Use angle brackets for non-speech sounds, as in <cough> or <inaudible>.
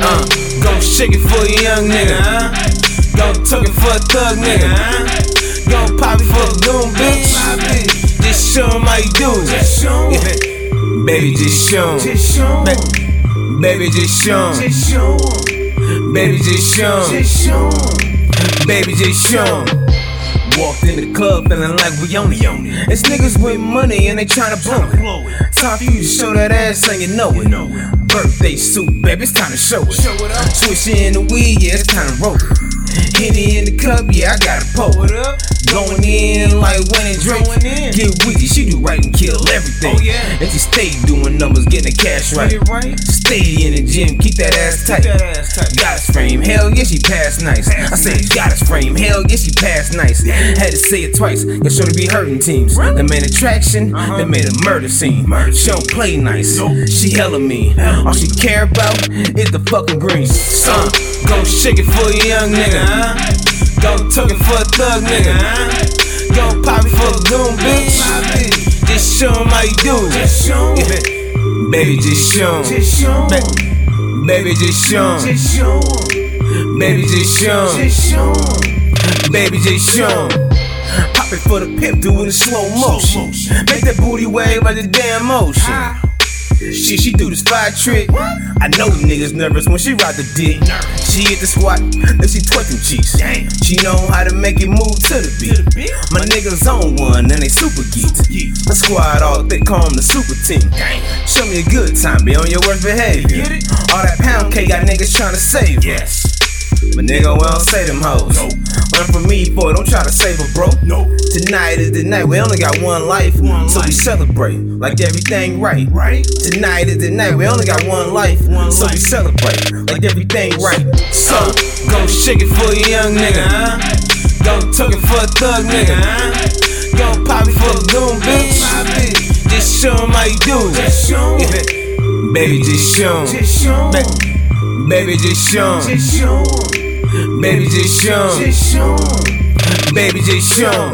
Uh, gon' shake it for a young nigga, Gonna tuck it for a thug nigga, huh? Go pop it for a goon, bitch. Just show him how you do it. Yeah. <laughs> Baby, just show him. Ba- baby, just show him. Baby, just show him. Baby, just show him. Walked in the club feeling like we own it. It's niggas with money and they tryna blow it. Time for you to show that ass and you know it. Birthday suit, baby, it's time to show it. Switch in the weed, yeah, it's time to roll it. Henny in the cup, yeah, I gotta pour it up. Going in like winning Drake. Get with it, she do right and kill everything. And she stay doing numbers, getting the cash right. Stay in the gym, keep that ass tight. Goddess frame, hell yeah, she passed nice. I said goddess frame, hell yeah, she passed nice. Had to say it twice, you sure to be hurting teams. The main attraction, that made a murder scene. She don't play nice, she hella mean. All she care about is the fucking green. Son, go shake it for a young nigga, huh? Gon' tuck it for thug nigga, huh? Gon' pop it for a goon bitch. Just show 'em how you do it. Yeah. Baby, just show. Ba- Baby, just show 'em. Baby, just show 'em. Baby, just show it for the pimp, do it in slow motion. Make that booty wave like the damn motion. Shit, she do this fire trick. I know them niggas nervous when she ride the dick. She hit the squat, then she twerk them cheeks. She know how to make it move to the beat. My niggas on one, and they super geeks. The squad all thick, call 'em the super team. Show me a good time, be on your worst behavior. All that pound cake got niggas tryna save. Yes. My nigga, we don't say them hoes. From me, boy, don't try to save her, bro. No. Tonight is the night, we only got one life, so we celebrate like everything right. Right? Tonight is the night, we only got one life, so we celebrate like everything right. So, go shake it for a young nigga, huh? Gon' tuck it for a thug nigga, huh? Gon' pop it for a goon bitch. Just show 'em how you do it. Baby, just show 'em. Baby, just show 'em. Baby, just show 'em. Baby, just show 'em.